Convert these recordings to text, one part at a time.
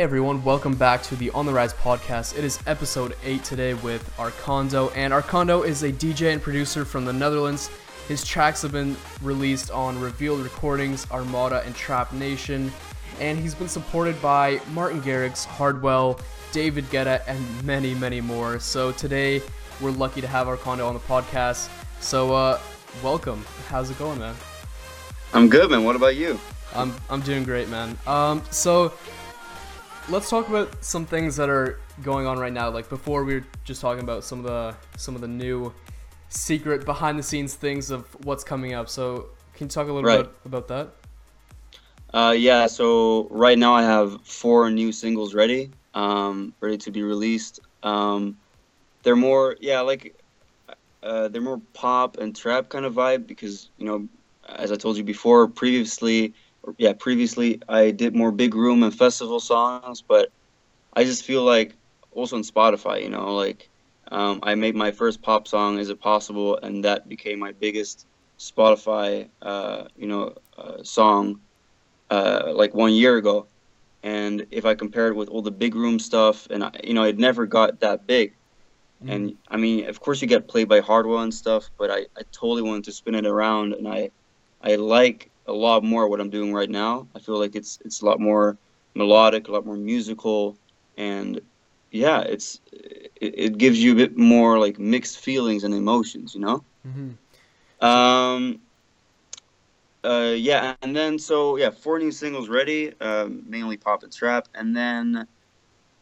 Hey everyone, welcome back to the On the Rise podcast. It is episode 8 today with Arcando, and Arcando is a DJ and producer from the Netherlands. His tracks have been released on Revealed Recordings, Armada, and Trap Nation, and he's been supported by Martin Garrix, Hardwell, David Guetta, and many, many more. So today we're lucky to have Arcando on the podcast. So, uh, welcome. How's it going, man? I'm good, man. What about you? I'm I'm doing great, man. Um, so let's talk about some things that are going on right now. Like before, we were just talking about some of the some of the new secret behind the scenes things of what's coming up. So can you talk a little Right. bit about that? Uh, yeah. So right now I have four new singles ready, um, ready to be released. Um, they're more, yeah, like uh, they're more pop and trap kind of vibe because you know, as I told you before, previously, yeah, previously I did more big room and festival songs, but I just feel like also on Spotify, you know, like um, I made my first pop song, "Is It Possible," and that became my biggest Spotify, uh, you know, uh, song uh, like one year ago. And if I compare it with all the big room stuff, and I, you know, it never got that big. And I mean, of course, you get played by Hardwell and stuff, but I, I totally wanted to spin it around, and I I like a lot more what I'm doing right now. I feel like it's it's a lot more melodic, a lot more musical, and yeah, it's it, it gives you a bit more like mixed feelings and emotions, you know. Mm-hmm. Um. Uh. Yeah, and then so yeah, four new singles ready. Um, mainly pop and trap, and then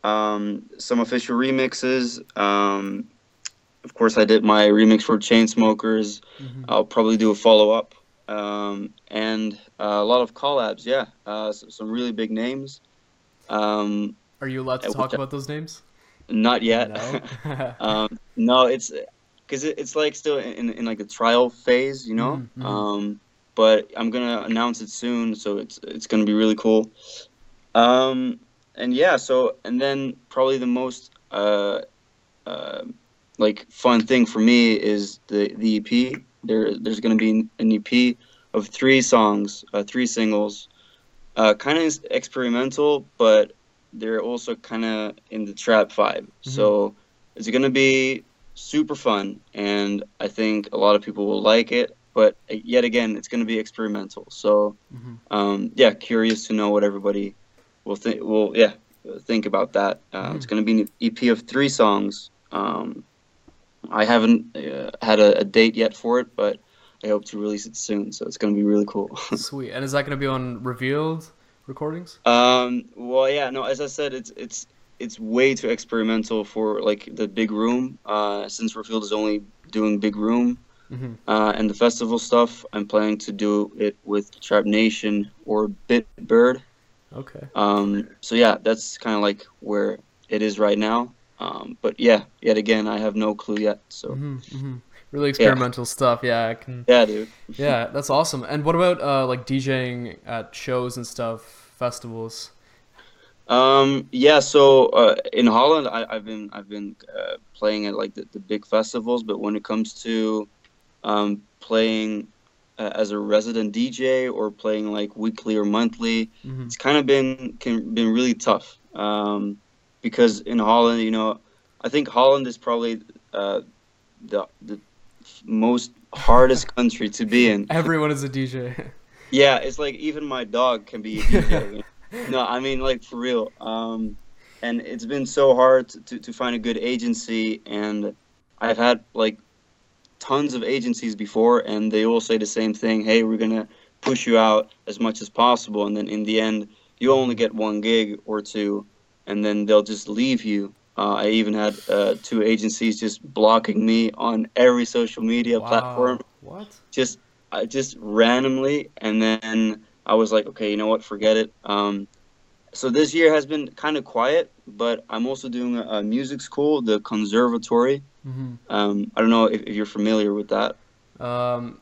um some official remixes. Um, of course, I did my remix for Chainsmokers. hmm I'll probably do a follow up. Um, and uh, a lot of collabs. Yeah, uh, s some really big names. Um, Are you allowed to talk which- about those names? not yet. No. um, no, it's because it, it's like still in, in like a trial phase, you know. Mhm, mhm. Um, but I'm gonna announce it soon, so it's it's gonna be really cool. Um, and yeah, so and then probably the most uh, uh, like fun thing for me is the the EP. There there's gonna be an EP of three songs, uh, three singles, uh, kind of experimental, but they're also kind of in the trap vibe. So it's gonna be super fun, and I think a lot of people will like it. But uh, yet again, it's gonna be experimental. So hmm um, yeah, curious to know what everybody will think. Will yeah, think about that. Uh, It's gonna be an EP of three songs. Um, I haven't uh, had a, a date yet for it, but I hope to release it soon. So it's gonna be really cool. Sweet. And is that going to be on Revealed recordings? Um, well, yeah, no, as I said, it's it's it's way too experimental for like the big room. Uh, since Revealed is only doing big room hmm uh, and the festival stuff, I'm planning to do it with Trap Nation or Bitbird. Okay. Um, so yeah, that's kind of like where it is right now. Um, but yeah, yet again, I have no clue yet. So hmm hmm Really experimental stuff. Yeah, I can. yeah, dude. Yeah, that's awesome. And what about uh, like DJing at shows and stuff, festivals? Um, yeah, so uh, in Holland, I, I've been I've been uh, playing at like the, the big festivals, but when it comes to um, playing uh, as a resident DJ or playing like weekly or monthly, hmm it's kind of been can been really tough. Um, because in Holland, you know, I think Holland is probably uh, the the most hardest country to be in. Everyone is a DJ. Yeah, it's like even my dog can be a DJ. no, I mean like for real. Um, and it's been so hard to, to find a good agency, and I've had like tons of agencies before, and they all say the same thing. Hey, we're gonna push you out as much as possible, and then in the end, you only get one gig or two, and then they'll just leave you. Uh, I even had uh, two agencies just blocking me on every social media platform What? just I just randomly, and then I was like, okay, you know what, forget it. Um, so this year has been kind of quiet, but I'm also doing a, a music school, the conservatory. hmm Um, I don't know if, if you're familiar with that. Um,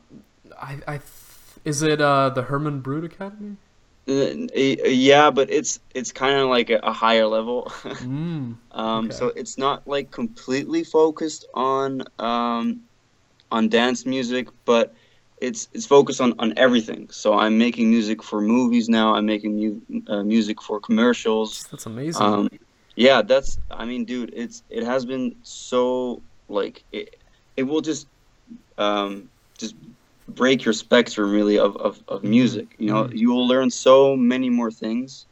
I, I, th- is it uh the Herman Brood Academy? Uh, yeah, but it's it's kind of like a, a higher level. Mm. Um, Okay. So it's not like completely focused on um, on dance music, but it's it's focused on on everything. So I'm making music for movies now. I'm making mu- uh, music for commercials. That's amazing. Um, yeah, that's. I mean, dude, it's it has been so like it. It will just um, just break your spectrum really of, of, of music. You know, Mhm. you will learn so many more things.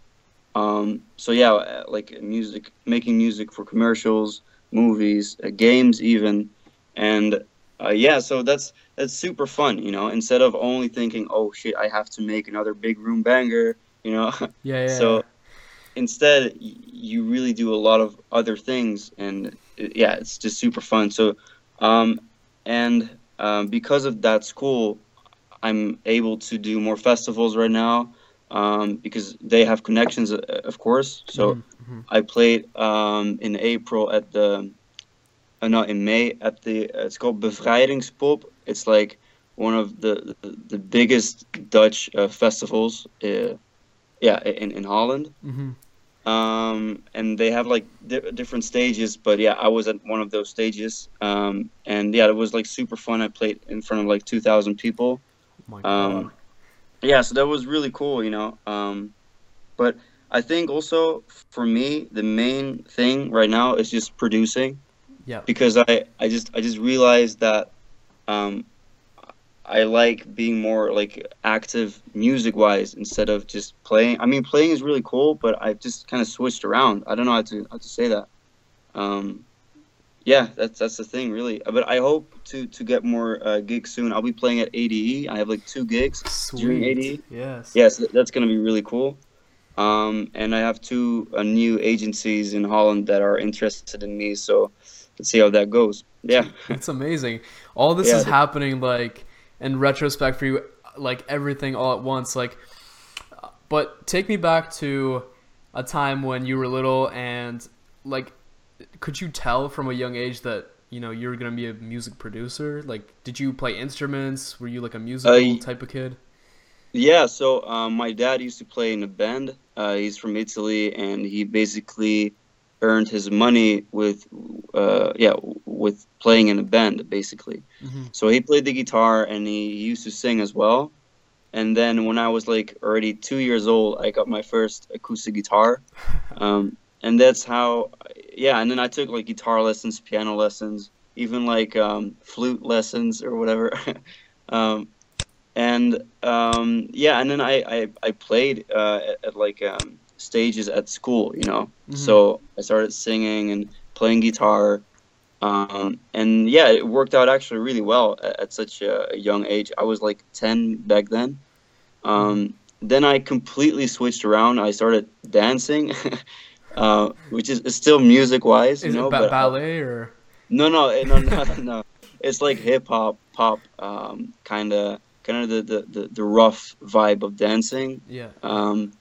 Um, so yeah, uh, like music, making music for commercials, movies, uh, games, even, and uh, yeah, so that's that's super fun. You know, instead of only thinking, oh shit, I have to make another big room banger. You know, yeah, yeah. so instead y- you really do a lot of other things and uh, yeah it's just super fun so um, and um, because of that school i'm able to do more festivals right now um, because they have connections uh, of course so Mhm, mhm. i played um, in april at the uh, no in may at the uh, it's called bevrijdingspop it's like one of the the, the biggest dutch uh, festivals uh, yeah in, in holland Mhm. Um, and they have like di- different stages. But yeah, I was at one of those stages, um, and yeah, it was like super fun. I played in front of like two thousand people. Oh. Um, yeah, so that was really cool, you know. Um, but I think also for me, the main thing right now is just producing yeah. because I, I just I just realized that um, I like being more like active music wise instead of just playing. I mean, playing is really cool, but I've just kind of switched around. I don't know how to how to say that. Um, yeah, that's that's the thing, really. But I hope to to get more uh, gigs soon. I'll be playing at ADE. I have like two gigs. During Sweet. 80? Yes. Yes, th- that's gonna be really cool. Um, and I have two uh, new agencies in Holland that are interested in me. So let's see how that goes. Yeah. It's amazing. All this Yeah, is happening like in retrospect for you, like everything all at once. Like, but take me back to a time when you were little and like, could you tell from a young age that you know you were gonna be a music producer? Like, did you play instruments? Were you like a musical y- type of kid? Yeah, so um, my dad used to play in a band. Uh, he's from Italy, and he basically earned his money with, uh, yeah, with playing in a band, basically. Mhm. So he played the guitar, and he, he used to sing as well. And then when I was like already two years old, I got my first acoustic guitar, um, and that's how, yeah. And then I took like guitar lessons, piano lessons, even like um, flute lessons or whatever. um, and um, yeah, and then I I, I played uh, at, at like um, stages at school, you know. Mhm. So I started singing and playing guitar, um, and yeah, it worked out actually really well at, at such a, a young age. I was like ten back then. Um, then I completely switched around. I started dancing, uh, which is, is still music wise, you know. it ba- but ballet or? no, no, eh, no, no, no. It's like hip hop, pop, um, kind of, kind of the, the, the, the rough vibe of dancing. Yeah. Um,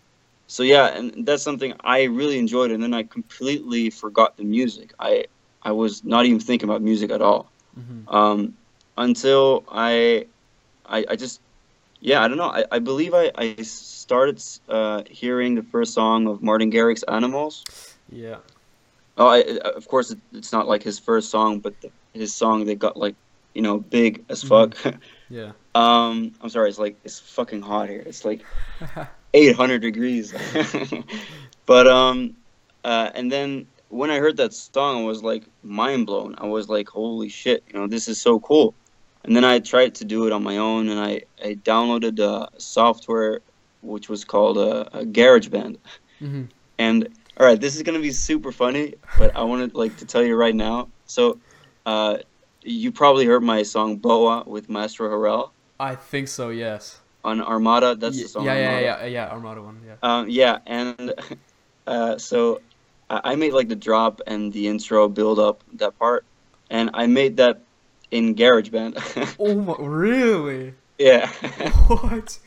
so yeah, and that's something I really enjoyed. And then I completely forgot the music. I, I was not even thinking about music at all hmm um, until I, I, I just, yeah, I don't know. I, I believe I, I started uh, hearing the first song of Martin Garrix's Animals. Yeah. Oh, I, of course, it, it's not like his first song, but the, his song that got like, you know, big as fuck. Yeah. um, I'm sorry, it's like it's fucking hot here. It's like 800 degrees. but um, uh, and then when I heard that song, I was like mind blown. I was like, holy shit, you know, this is so cool. And then I tried to do it on my own, and I I downloaded a software which was called a, a GarageBand. hmm And all right, this is gonna be super funny, but I wanted like to tell you right now. So, uh, you probably heard my song "Boa" with Maestro Harrell I think so. Yes. On Armada. That's the song. yeah, yeah, yeah, yeah. Armada one. Yeah. Um, yeah, and uh, so I made like the drop and the intro build up that part, and I made that in GarageBand. Oh my, really? yeah. What?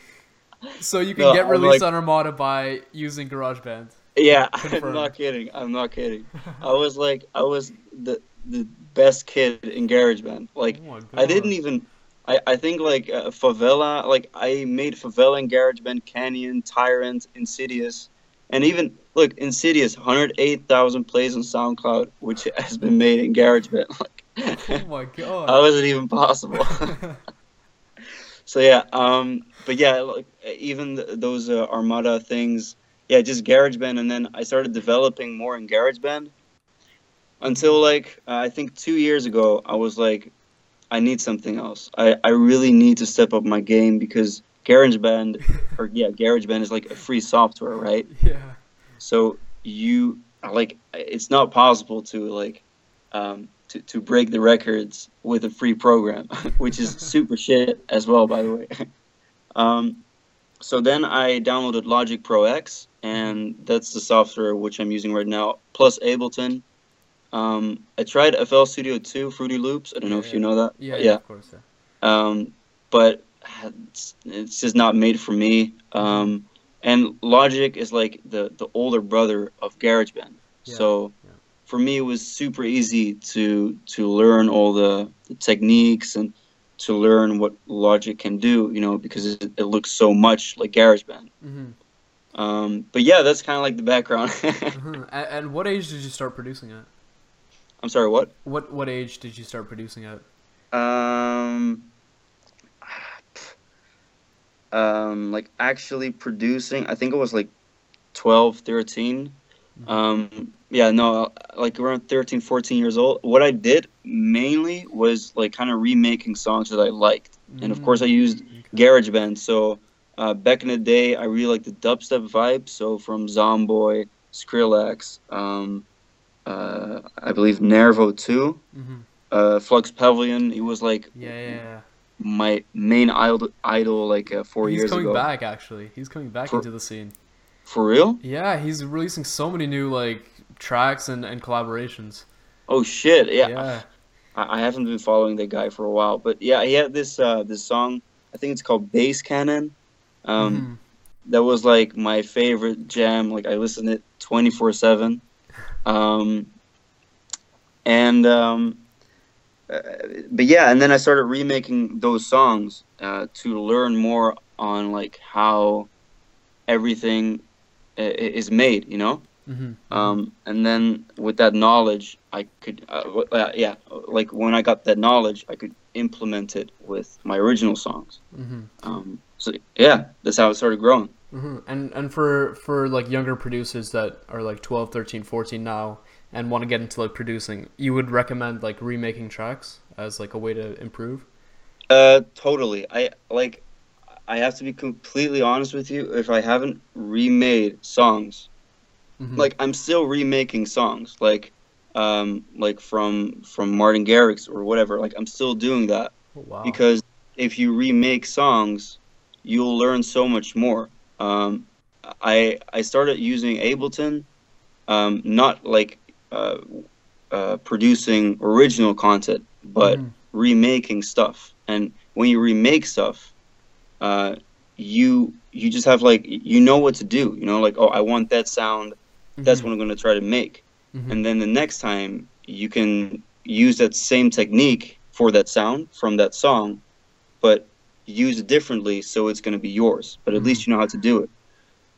So you can No, get released like- on Armada by using GarageBand. Yeah, I'm not kidding. I'm not kidding. I was like, I was the the best kid in GarageBand. Like, Oh I didn't even. I, I think like uh, favela. Like I made favela in GarageBand, Canyon, Tyrant, Insidious, and even look Insidious, 108,000 plays on SoundCloud, which has been made in GarageBand. Like, Oh my god. how is it even possible? so yeah, um, but yeah, like even th- those uh, Armada things, yeah, just GarageBand, and then I started developing more in GarageBand. Until like uh, I think two years ago, I was like, I need something else. I, I really need to step up my game because GarageBand, or yeah, GarageBand is like a free software, right? Yeah. So you like it's not possible to like um, to, to break the records with a free program, which is super shit as well, by the way. Um, so then I downloaded Logic Pro X, and that's the software which I'm using right now, plus Ableton. Um, I tried FL Studio 2, Fruity Loops. I don't know Yeah, if you know that. Yeah, yeah, yeah. of course. Yeah. Um, but it's, it's just not made for me. Um, and Logic is like the, the older brother of GarageBand. Yeah, So yeah. for me, it was super easy to to learn all the, the techniques and to learn what Logic can do. You know, because it, it looks so much like GarageBand. hmm Um, but yeah, that's kind of like the background. hmm And, and what age did you start producing at? I'm sorry, what? What what age did you start producing at? Um, um, like actually producing, I think it was like 12, 13. Mhm. Um, yeah, no, like around 13, 14 years old. What I did mainly was like kind of remaking songs that I liked. And of course, I used Mm, okay. GarageBand. So uh, back in the day, I really liked the dubstep vibe. So from Zomboy, Skrillex, um, uh, I believe Nervo too, Mhm. uh, Flux Pavilion. He was like Yeah, yeah, yeah. my main idol, idol like uh, four he's years coming back actually. He's coming back For- into the scene. For real? Yeah, he's releasing so many new like tracks and, and collaborations. Oh shit! Yeah, Yeah. I, I haven't been following that guy for a while, but yeah, he had this uh, this song. I think it's called Bass Cannon. Um, Mhm. That was like my favorite jam. Like I listened it twenty four seven. Um, and um, uh, but yeah, and then I started remaking those songs uh, to learn more on like how everything i- is made. You know. Mhm. Um, and then with that knowledge, I could, uh, uh, yeah, like when I got that knowledge, I could implement it with my original songs. Mhm. Um, so yeah, that's how it started growing. Mhm. And and for for like younger producers that are like 12, 13, 14 now and want to get into like producing, you would recommend like remaking tracks as like a way to improve? Uh, totally. I like. I have to be completely honest with you. If I haven't remade songs, Mhm. like I'm still remaking songs, like, um, like from from Martin Garrix or whatever. Like I'm still doing that. Oh, wow. because if you remake songs, you'll learn so much more. Um, I I started using Ableton, um, not like uh, uh, producing original content, but Mhm. remaking stuff. And when you remake stuff, uh, you you just have like you know what to do. You know, like oh, I want that sound. That's Mhm. what I'm going to try to make Mhm. and then the next time you can use that same technique for that sound from that song but use it differently so it's going to be yours but at least you know how to do it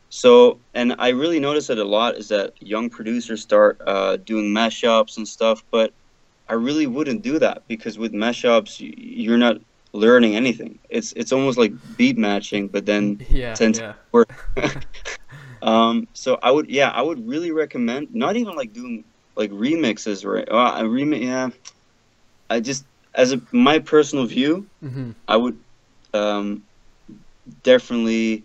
so and i really notice that a lot is that young producers start uh, doing mashups and stuff but i really wouldn't do that because with mashups you're not learning anything it's it's almost like beat matching but then yeah, yeah. work. um, so I would, yeah, I would really recommend not even like doing like remixes, right? Uh, I remix, yeah. I just, as a my personal view, Mhm. I would um, definitely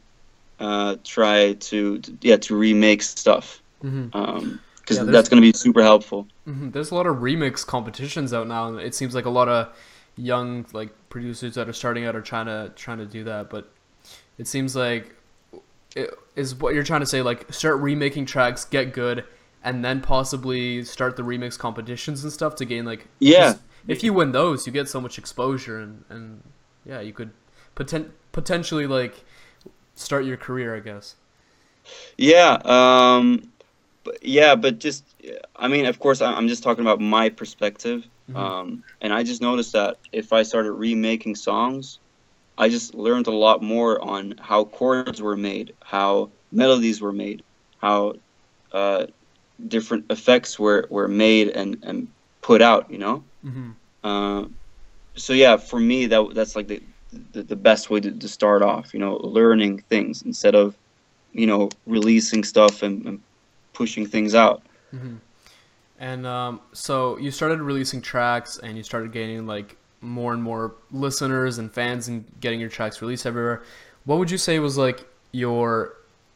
uh, try to, to, yeah, to remake stuff. Mhm. Um, because Yeah, that's going to be super helpful. Mhm. There's a lot of remix competitions out now, and it seems like a lot of young like producers that are starting out are trying to trying to do that. But it seems like it, is what you're trying to say. Like start remaking tracks, get good, and then possibly start the remix competitions and stuff to gain like Yeah. 'cause If you win those, you get so much exposure, and and yeah, you could poten- potentially like start your career, I guess. Yeah, um, but yeah, but just I mean, of course, I- I'm just talking about my perspective, Mhm. um, and I just noticed that if I started remaking songs, I just learned a lot more on how chords were made, how melodies were made, how uh, different effects were, were made and, and put out. You know, hmm uh, so yeah, for me that that's like the, the, the best way to, to start off. You know, learning things instead of you know releasing stuff and, and pushing things out. hmm And um, so you started releasing tracks, and you started gaining like more and more listeners and fans, and getting your tracks released everywhere. What would you say was like your,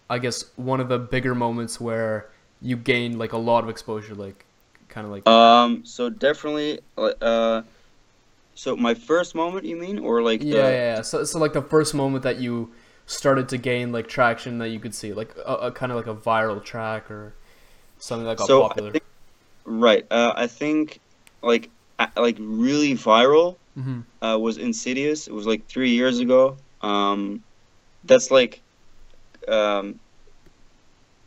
I guess, one of the bigger moments where you gained like a lot of exposure, like kind of like Um, so definitely, uh, so my first moment, you mean, or like yeah, the, yeah, yeah. So, so like the first moment that you started to gain like traction that you could see, like a, a kind of like a viral track or something that got so I popular. think, right, uh, I think like like really viral hmm uh, was Insidious. It was like three years ago. Um, that's like, um,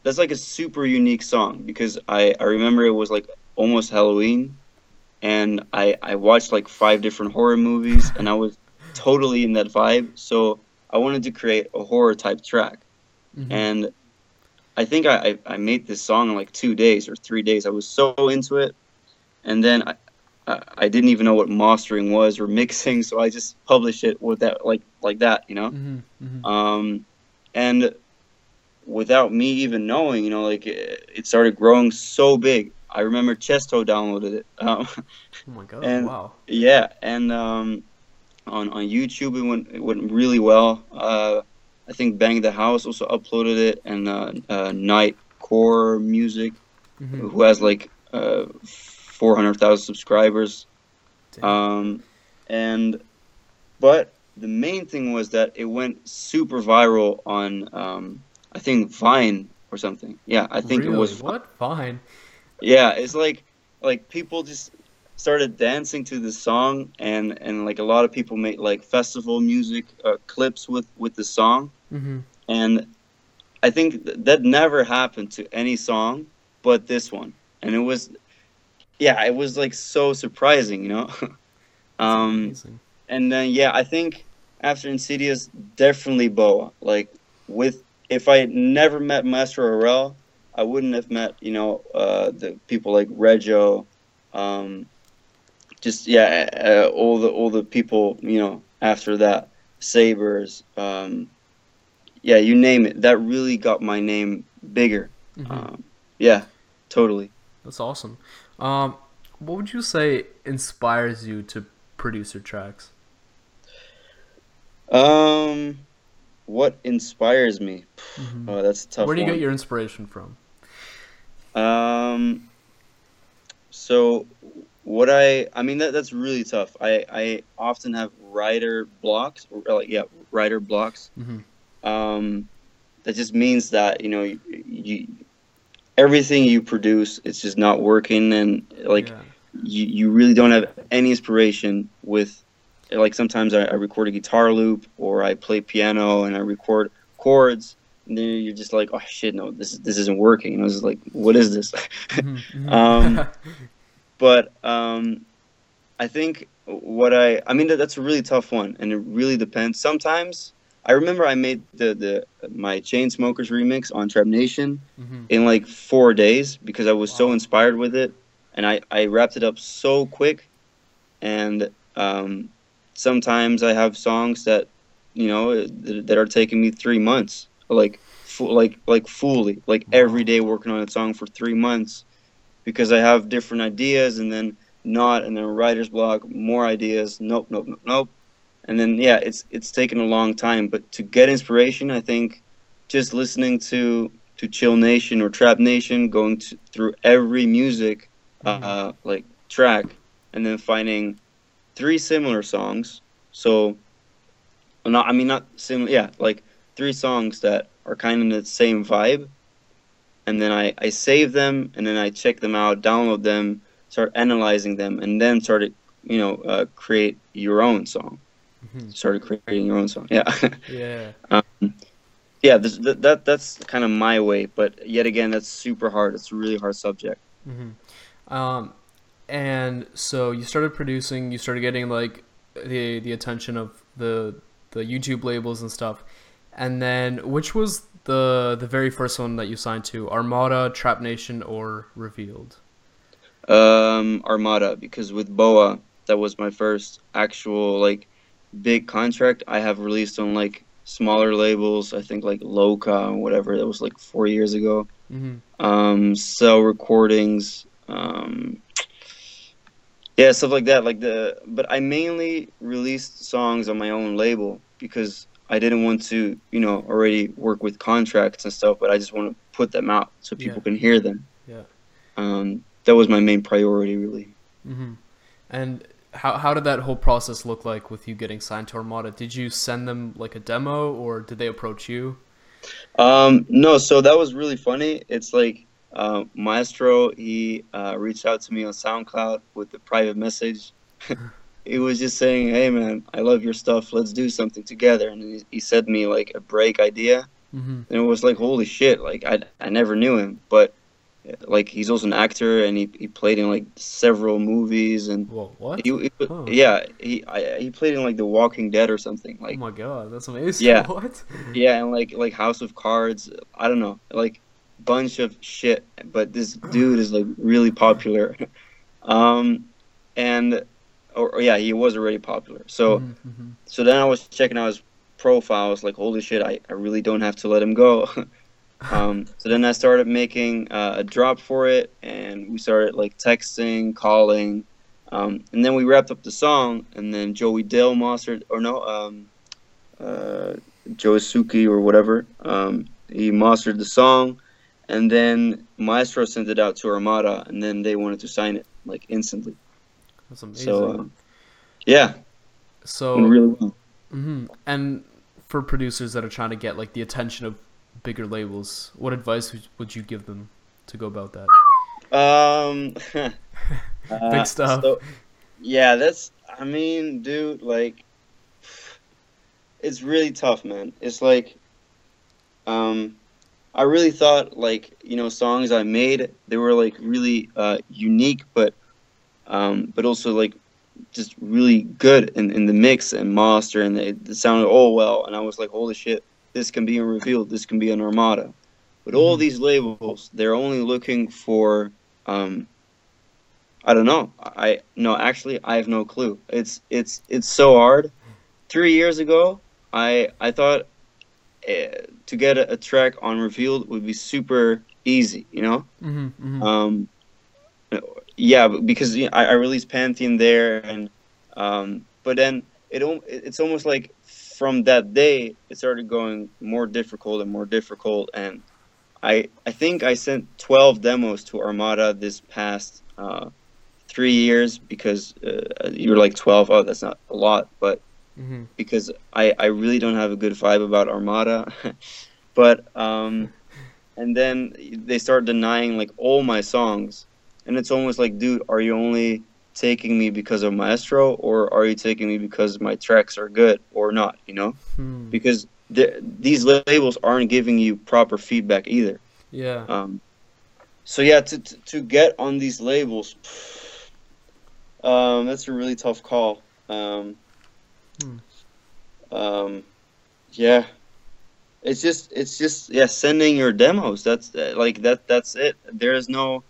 that's like a super unique song because I I remember it was like almost Halloween, and I I watched like five different horror movies, and I was totally in that vibe. So I wanted to create a horror type track, hmm and I think I I I made this song in like two days or three days. I was so into it, and then I. I didn't even know what mastering was or mixing, so I just published it with that like like that, you know. hmm hmm Um, and without me even knowing, you know, like it, it started growing so big. I remember Chesto downloaded it. Um, Oh my god! and- wow. yeah, and um, on on YouTube it went it went really well. Uh, I think Bang the House also uploaded it, and uh, uh, Night Core Music, hmm who has like uh, four hundred thousand subscribers. Damn. Um, and but the main thing was that it went super viral on um, I think Vine or something. Yeah, I think really? it was. what? Fine. Yeah, it's like like people just started dancing to the song, and and like a lot of people made like festival music uh, clips with with the song, hmm and I think th- that never happened to any song but this one, and it was. Yeah, it was like so surprising, you know. um, and then yeah, I think after Insidious, definitely Boa. Like with if I had never met Maestro Harrell, I wouldn't have met you know uh, the people like Rego, um, just yeah, uh, all the all the people you know after that Sabers, um, yeah, you name it. That really got my name bigger. Mhm. Um, yeah, totally. That's awesome. Um, what would you say inspires you to produce your tracks? Um, what inspires me? Mhm. Oh, that's a tough. Where do you one. get your inspiration from? Um. So, what I I mean that that's really tough. I I often have writer blocks, or like yeah, writer blocks. hmm Um, that just means that you know you, you everything you produce it's just not working, and like yeah. you you really don't have any inspiration with. Like sometimes I, I record a guitar loop or I play piano and I record chords, you're just like, oh shit, no, this this isn't working. And I was like, what is this? Mhm, mhm. Um, but um, I think what I I mean that, that's a really tough one, and it really depends. Sometimes I remember I made the the my Chainsmokers remix on Trap Nation Mhm. in like four days because I was so inspired with it, and I I wrapped it up so quick, and um, sometimes I have songs that you know that, that are taking me three months, like fu- like like fully like every day working on a song for three months because I have different ideas and then not and then writer's block, more ideas, nope, nope, nope, nope. And then yeah, it's it's taken a long time, but to get inspiration, I think just listening to to Chill Nation or Trap Nation, going to, through every music uh, like track, and then finding three similar songs. So, not I mean not similar, yeah, like three songs that are kind of in the same vibe, and then I I save them, and then I check them out, download them, start analyzing them, and then started you know uh, create your own song. Mhm. Started creating your own song. Yeah. Yeah. yeah, this, that, that that's kind of my way, but yet again, that's super hard. It's a really hard subject. hmm Um, and so you started producing. You started getting like the the attention of the the YouTube labels and stuff. And then, which was the the very first one that you signed to? Armada, Trap Nation, or Revealed? Um, Armada, because with Boa, that was my first actual like big contract, I have released on like smaller labels. I think like Loca or whatever. That was like four years ago. hmm Um, Cell Recordings. Um, yeah, stuff like that. Like the, but I mainly released songs on my own label because I didn't want to, you know, already work with contracts and stuff. But I just want to put them out so people Yeah. can hear them. Yeah. Um, that was my main priority, really. hmm And how how did that whole process look like with you getting signed to Armada? Did you send them like a demo, or did they approach you? Um, no, so that was really funny. It's like uh, Maestro, he uh, reached out to me on SoundCloud with a private message. he was just saying, "Hey, man, I love your stuff. Let's do something together." And he, he sent me like a break idea, hmm and it was like, "Holy shit!" Like I I never knew him, but like he's also an actor, and he, he played in like several movies, and Whoa, what? he, he- Huh. yeah, he I, he played in like The Walking Dead or something. like oh my god, that's amazing. Yeah. What? Yeah, and like like House of Cards, I don't know, like bunch of shit. But this dude is like really popular, um, and or, or yeah, he was already popular. So Mhm, mhm. so then I was checking out his profile. I was like, holy shit, I, I really don't have to let him go. um, so then I started making uh, a drop for it, and we started like texting, calling, um, and then we wrapped up the song. And then Joey Dale mastered, or no, um, uh, Joe Suki or whatever. Um, he mastered the song, and then Maestro sent it out to Armada, and then they wanted to sign it like instantly. That's amazing. So um, yeah, so really well. hmm And for producers that are trying to get like the attention of bigger labels, what advice would, you give them to go about that? Um, uh, Big stuff. so- yeah, that's. I mean, dude, like, it's really tough, man. It's like, um, I really thought like you know songs I made they were like really uh, unique, but um, but also like just really good in, in the mix and master, and it, it sounded all well. And I was like, holy shit, this can be revealed. This can be an Armada. But all Mhm. these labels, they're only looking for um, I don't know. I no, actually, I have no clue. It's it's it's so hard. Three years ago, I I thought uh, to get a, a track on Revealed would be super easy. You know, hmm hmm um, yeah, because you know, I, I released Pantheon there, and um, but then it it's almost like from that day it started going more difficult and more difficult, and I I think I sent twelve demos to Armada this past uh, three years because uh, you're like twelve. Oh, that's not a lot, but hmm because I, I really don't have a good vibe about Armada. but um, and then they start denying like all my songs, and it's almost like, dude, are you only taking me because of Maestro, or are you taking me because my tracks are good or not? You know, Hmm. because the- these labels aren't giving you proper feedback either. Yeah. Um, so yeah, to, to to get on these labels, um, that's a really tough call. Um, Hmm. um, yeah, it's just it's just yeah, sending your demos. That's like that. That's it. There is no,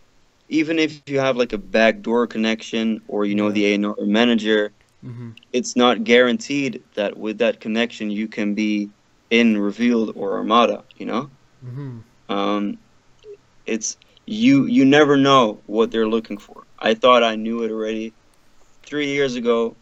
even if you have like a backdoor connection or you know Yeah. the A&R manager, hmm it's not guaranteed that with that connection you can be in Revealed or Armada. You know. hmm Um, it's you. You never know what they're looking for. I thought I knew it already three years ago,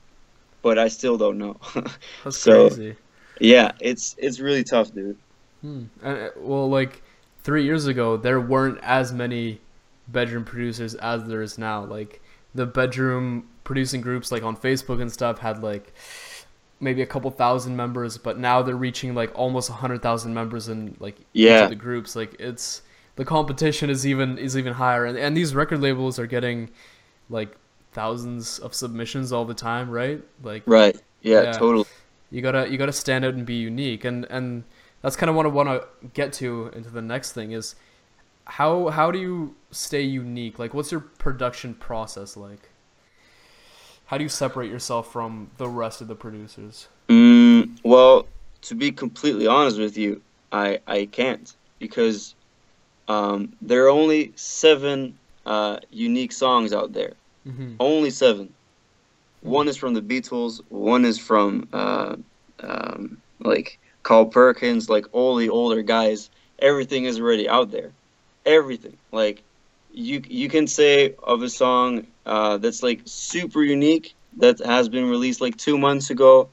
but I still don't know. That's So- crazy. yeah, it's it's really tough, dude. Hmm. And, uh, well, like three years ago, there weren't as many bedroom producers as there is now. Like the bedroom producing groups, like on Facebook and stuff, had like maybe a couple thousand members, but now they're reaching like almost a hundred thousand members in like each Yeah. of the groups. Like it's the competition is even is even higher, and and these record labels are getting like thousands of submissions all the time, right? Like Right. Yeah, Yeah. totally. you gotta you gotta stand out and be unique and and that's kind of what i want to get to into the next thing is how how do you stay unique like what's your production process like how do you separate yourself from the rest of the producers Mm, well, to be completely honest with you, I I can't because um, there are only seven uh, unique songs out there. mm-hmm. Only seven. One is from the Beatles. One is from uh, um, like Carl Perkins, like all the older guys. Everything is already out there. Everything. Like you you can say of a song uh, that's like super unique that has been released like two months ago.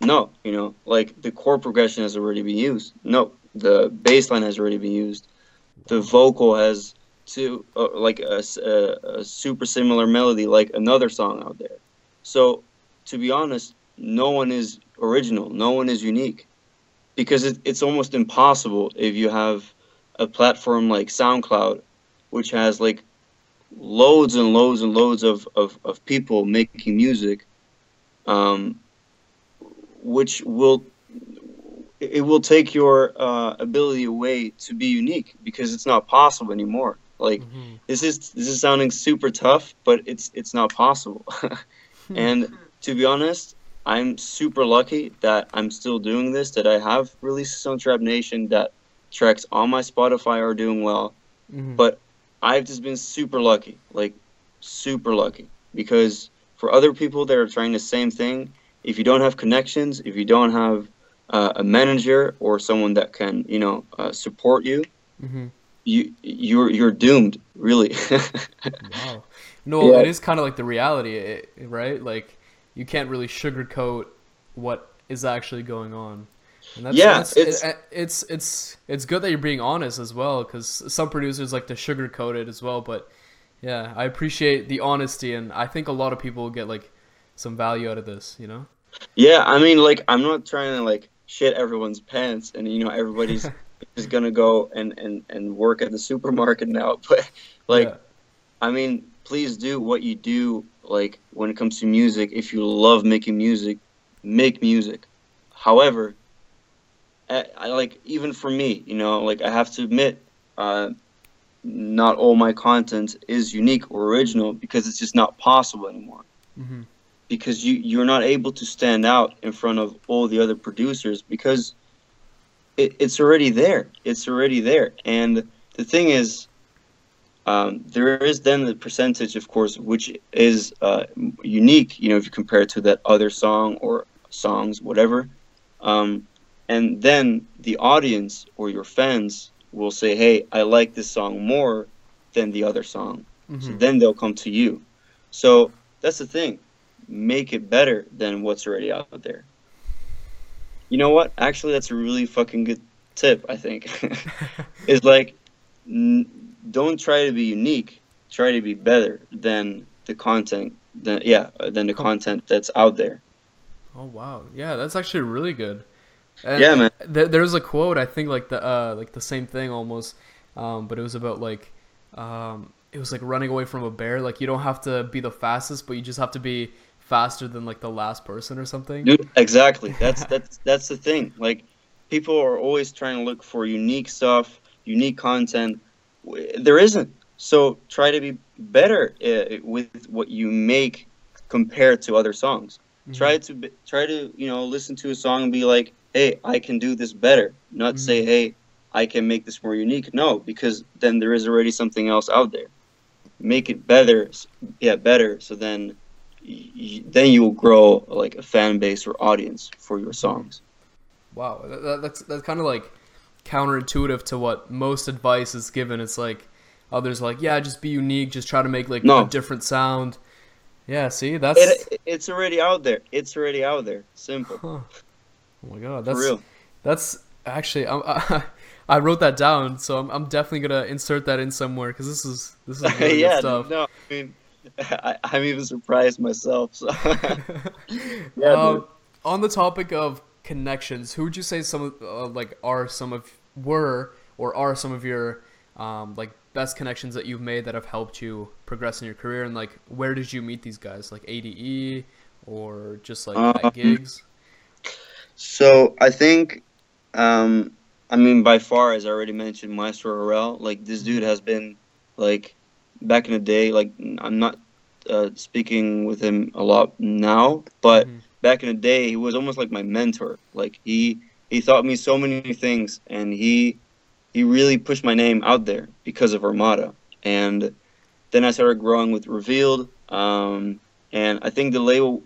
No, you know, like the chord progression has already been used. No, the bass line has already been used. The vocal has to uh, like a, a, a super similar melody like another song out there. So, to be honest, no one is original. No one is unique, because it, it's almost impossible if you have a platform like SoundCloud, which has like loads and loads and loads of, of, of people making music, um, which will it will take your uh, ability away to be unique because it's not possible anymore. Like mm-hmm. this is this is sounding super tough, but it's it's not possible. and to be honest, I'm super lucky that I'm still doing this. That I have releases on Trap Nation. That tracks on my Spotify are doing well. Mm-hmm. But I've just been super lucky, like super lucky, because for other people that are trying the same thing, if you don't have connections, if you don't have uh, a manager or someone that can, you know, uh, support you, mm-hmm you you're you're doomed really wow no yeah. it is kind of like the reality right like you can't really sugarcoat what is actually going on and that's, yeah that's, it's, it, it's it's it's good that you're being honest as well because some producers like to sugarcoat it as well but yeah i appreciate the honesty and i think a lot of people get like some value out of this you know yeah i mean like i'm not trying to like shit everyone's pants and you know everybody's is gonna go and, and, and work at the supermarket now. But like, yeah. I mean, please do what you do. Like when it comes to music, if you love making music, make music. However, I, I like even for me, you know, like I have to admit, uh, not all my content is unique or original because it's just not possible anymore. Mm-hmm. Because you you're not able to stand out in front of all the other producers because it, it's already there. It's already there. And the thing is, um, there is then the percentage, of course, which is uh, unique. You know, if you compare it to that other song or songs, whatever. Um, and then the audience or your fans will say, "Hey, I like this song more than the other song." Mm-hmm. So then they'll come to you. So that's the thing. Make it better than what's already out there. You know what? Actually, that's a really fucking good tip. I think is like n- don't try to be unique. Try to be better than the content. Than yeah, than the content that's out there. Oh wow, yeah, that's actually really good. And yeah, man. Th- there's a quote I think like the uh, like the same thing almost, um, but it was about like um, it was like running away from a bear. Like you don't have to be the fastest, but you just have to be faster than like the last person or something. Dude, exactly. That's that's that's the thing. Like people are always trying to look for unique stuff, unique content. There isn't. So try to be better uh, with what you make compared to other songs. Mm-hmm. Try to be, try to you know listen to a song and be like, hey, I can do this better. Not mm-hmm. say, hey, I can make this more unique. No, because then there is already something else out there. Make it better, yeah, better. So then then you will grow like a fan base or audience for your songs. Wow, that, that's that's kind of like counterintuitive to what most advice is given. It's like others like, yeah, just be unique, just try to make like no. a different sound. Yeah, see, that's it, it's already out there. It's already out there. Simple. Huh. Oh my god, that's real. That's actually I, I wrote that down, so I'm, I'm definitely gonna insert that in somewhere because this is this is really yeah, stuff. No, I mean I, am even surprised myself. So. yeah, um, on the topic of connections, who would you say some of uh, like are some of were or are some of your um, like best connections that you've made that have helped you progress in your career? And like, where did you meet these guys? Like ADE or just like um, at gigs? So I think, um, I mean, by far, as I already mentioned, Maestro Harrell, like this dude has been like back in the day, like I'm not uh, speaking with him a lot now, but mm-hmm. back in the day, he was almost like my mentor. Like he he taught me so many things, and he he really pushed my name out there because of Armada. And then I started growing with Revealed, um, and I think the label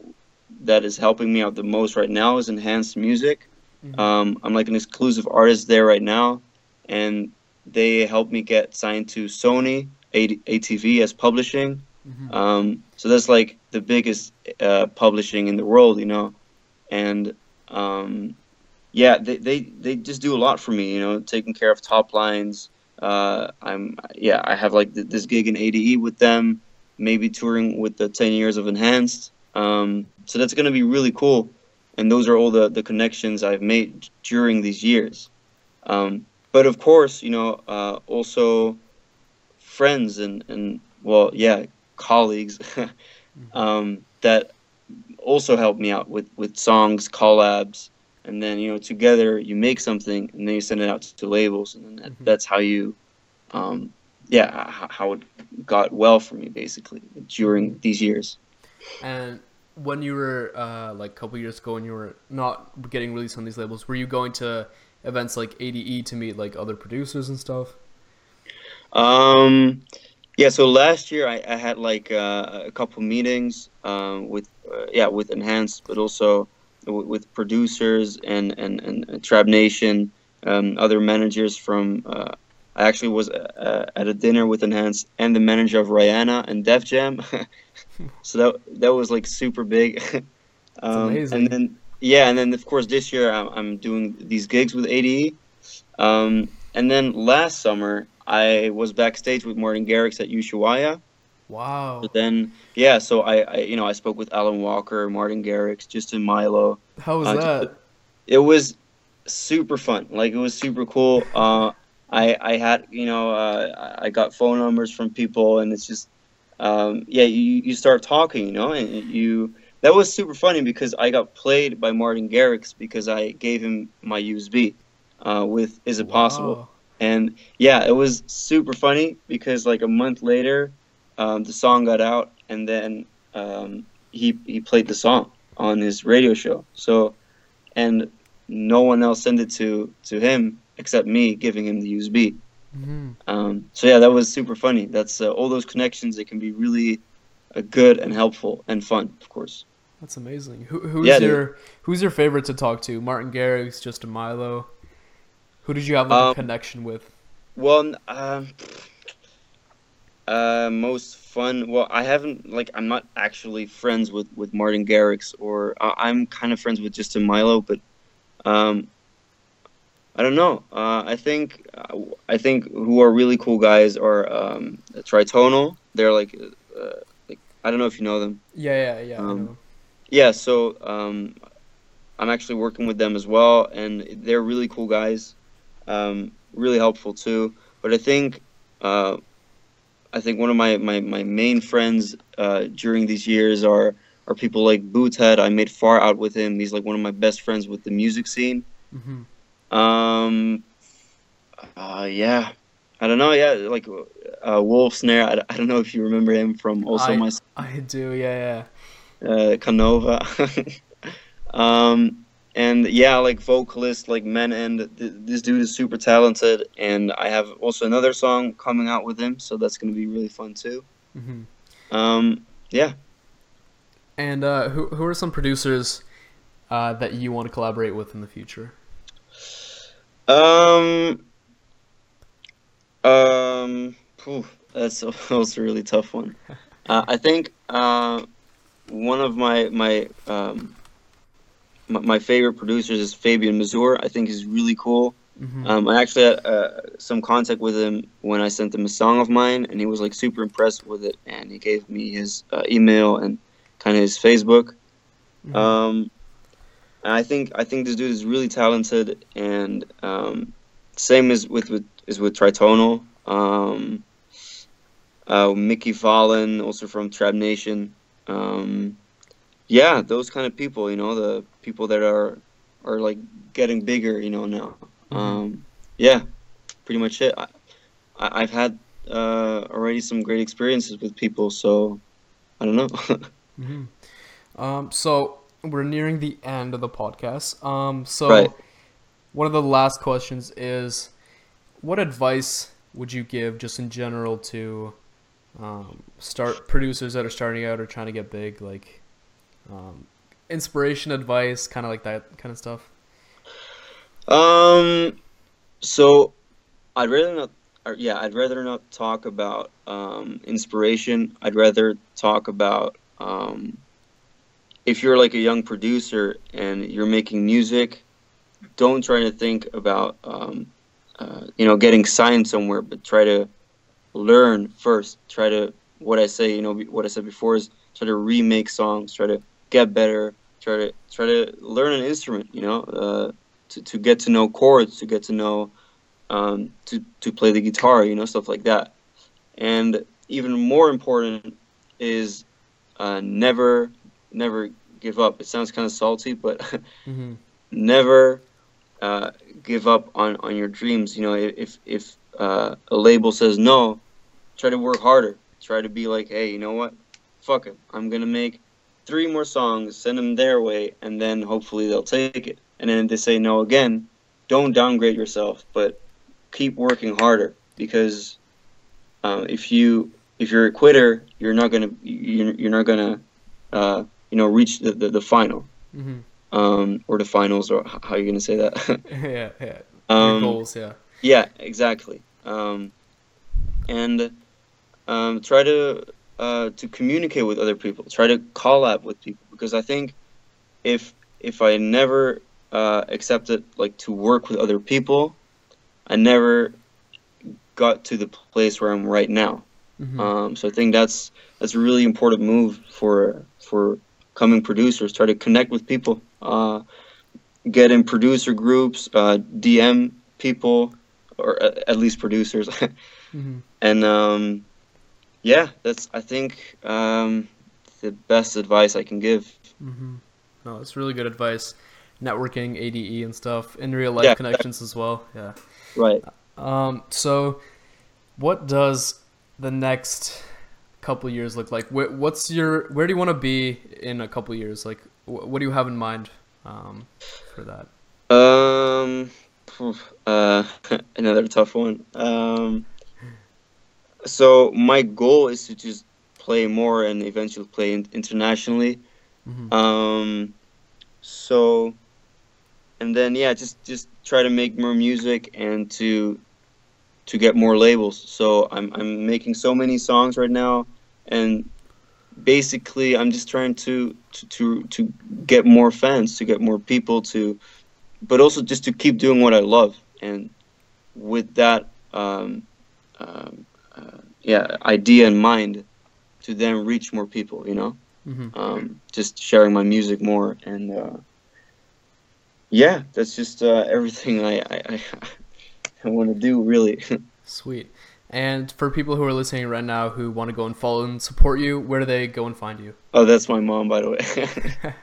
that is helping me out the most right now is Enhanced Music. Mhm. Um, I'm like an exclusive artist there right now, and they helped me get signed to Sony ATV as publishing. Mhm. Um, so that's like the biggest uh, publishing in the world, you know, and um, yeah, they, they they just do a lot for me, you know, taking care of top lines. Uh, I'm yeah, I have like th- this gig in ADE with them, maybe touring with the Ten Years of Enhanced. Um, so that's gonna be really cool, and those are all the the connections I've made during these years. Um, but of course, you know, uh, also friends and and well, yeah, colleagues um, that also help me out with with songs, collabs, and then you know together you make something and then you send it out to labels, and then that, Mhm. that's how you, um, yeah, h- how it got well for me basically during these years. And when you were uh, like a couple years ago, when you were not getting released on these labels, were you going to events like ADE to meet like other producers and stuff? Um, yeah, so last year I, I had like uh, a couple meetings um, with uh, yeah with Enhanced, but also w- with producers and and and uh, Trap Nation, um, other managers from. Uh, I actually was uh, at a dinner with Enhanced and the manager of Rihanna and Def Jam, so that that was like super big. um, amazing. And then yeah, and then of course this year I'm, I'm doing these gigs with ADE. Um, and then last summer, I was backstage with Martin Garrix at Ushuaia. Wow. But then, yeah, so I, I, you know, I spoke with Alan Walker, Martin Garrix, Justin Mylo. How was uh, that? It was super fun. Like it was super cool. Uh, I, I had, you know, uh, I got phone numbers from people, and it's just, um, yeah, you, you start talking, you know, and you. That was super funny because I got played by Martin Garrix because I gave him my USB uh, with "Is It Possible." Wow. And yeah, it was super funny because like a month later, um, the song got out, and then um, he he played the song on his radio show. So, and no one else sent it to to him except me giving him the USB. Mhm. Um, so yeah, that was super funny. That's uh, all those connections. They can be really uh, good and helpful and fun, of course. That's amazing. Who, who's Yeah, dude. your Who's your favorite to talk to? Martin Garrix, Justin Mylo. Who did you have like, Um, a connection with? Well, um, uh, most fun. Well, I haven't like I'm not actually friends with with Martin Garrix, or uh, I'm kind of friends with Justin Mylo, but um, I don't know. Uh, I think uh, I think who are really cool guys are um, Tritonal. They're like uh, like I don't know if you know them. Yeah, yeah, yeah. Um. Yeah, so um, I'm actually working with them as well, and they're really cool guys, um, really helpful too. But I think uh, I think one of my, my, my main friends uh, during these years are are people like Boothead. I made Far Out with him. He's like one of my best friends with the music scene. hmm Um, uh, yeah, I don't know. Yeah, like uh, Wolf Snare. I, I don't know if you remember him from also I- my I do. Yeah, yeah. uh, Canova. um, and yeah, like vocalist, like Men End. Th- this dude is super talented, and I have also another song coming out with him, so that's gonna be really fun too. yeah. hmm Um, yeah. And uh, who who are some producers uh, that you want to collaborate with in the future? Um. Um. phew, that's also a really tough one. Uh, I think uh, one of my my um my, my favorite producers is Fabian Mazur. I think he's really cool. hmm Um, I actually had uh, some contact with him when I sent him a song of mine, and he was like super impressed with it, and he gave me his uh, email and kind of his Facebook. Mhm. Um, and I think I think this dude is really talented, and um, same as with, with is with Tritonal. Um, uh, Mickey Valen, also from Trap Nation. Um, yeah, those kind of people, you know, the people that are are like getting bigger, you know, now. Mhm. Um, yeah, pretty much it. I, I, I've had uh, already some great experiences with people, so I don't know. hmm Um, so we're nearing the end of the podcast. Um, so Right. one of the last questions is, what advice would you give, just in general, to um, start producers that are starting out or trying to get big, like um, inspiration, advice, kind of like that kind of stuff? Um, so I'd rather not. Or, yeah, I'd rather not talk about um, inspiration. I'd rather talk about um, if you're like a young producer and you're making music. Don't try to think about um, uh, you know getting signed somewhere, but try to learn first. Try to what I say. You know what I said before is try to remake songs. Try to get better. Try to try to learn an instrument. You know. Uh, to, to get to know chords, to get to know um, to to play the guitar, you know, stuff like that. And even more important is uh, never never give up. It sounds kind of salty, but mm-hmm. never uh, give up on, on your dreams. You know, if if uh, a label says no, try to work harder. Try to be like, hey, you know what? Fuck it. I'm gonna make three more songs, send them their way, and then hopefully they'll take it and then they say no again, don't downgrade yourself, but keep working harder because um, if you if you're a quitter, you're not gonna you're, you're not gonna uh, you know reach the the, the final mm-hmm. um, or the finals or how are you gonna say that? yeah, yeah. Um, goals, yeah. Yeah, exactly. Um, and um, try to uh, to communicate with other people. Try to collab with people because I think if if I never uh, accepted like to work with other people. I never got to the place where I'm right now. Mm-hmm. Um, so I think that's that's a really important move for for coming producers. Try to connect with people, uh, get in producer groups, uh, DM people, or at least producers, mm-hmm. and um, yeah, that's I think um, the best advice I can give. Mm-hmm. No, it's really good advice networking, ADE, and stuff in real life yeah, connections as well. Yeah. Right. Um. So, what does the next couple years look like? What's your where do you want to be in a couple years? Like, what do you have in mind um, for that? Um. Uh, another tough one. Um. So my goal is to just play more and eventually play internationally. Mm-hmm. Um. So and then yeah, just just try to make more music and to to get more labels. So I'm I'm making so many songs right now, and basically I'm just trying to to to, to get more fans, to get more people to, but also just to keep doing what I love, and with that um, um, uh, yeah idea in mind, to then reach more people. You know, mm-hmm. um, just sharing my music more and. Uh, yeah, that's just uh, everything I I, I want to do really. Sweet. And for people who are listening right now who want to go and follow and support you, where do they go and find you? Oh, that's my mom, by the way.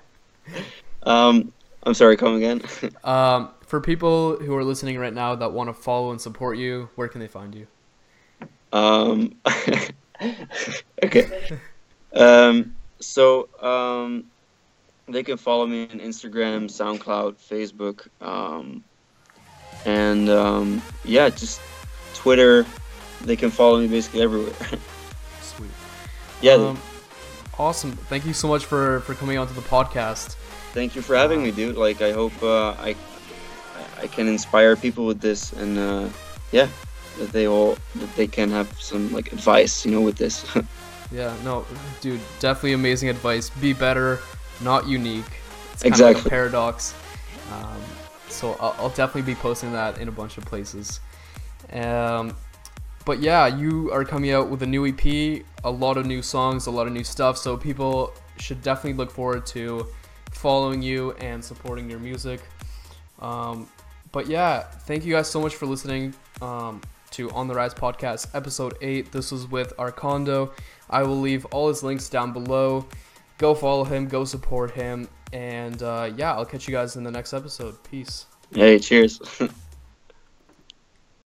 um, I'm sorry, come again. um, for people who are listening right now that want to follow and support you, where can they find you? Um, okay. Um, so um, they can follow me on Instagram, SoundCloud, Facebook, um, and um, yeah, just Twitter. They can follow me basically everywhere. Sweet. Yeah. Um, awesome. Thank you so much for for coming onto the podcast. Thank you for having me, dude. Like, I hope uh, I I can inspire people with this, and uh, yeah, that they all that they can have some like advice, you know, with this. yeah. No, dude. Definitely amazing advice. Be better not unique. It's kind exactly. of like a paradox. Um, so I'll, I'll, definitely be posting that in a bunch of places. Um, but yeah, you are coming out with a new EP, a lot of new songs, a lot of new stuff. So people should definitely look forward to following you and supporting your music. Um, but yeah, thank you guys so much for listening um, to On the Rise podcast, episode 8. This was with Arcando. I will leave all his links down below go follow him, go support him, and uh, yeah, I'll catch you guys in the next episode. Peace. Hey, cheers.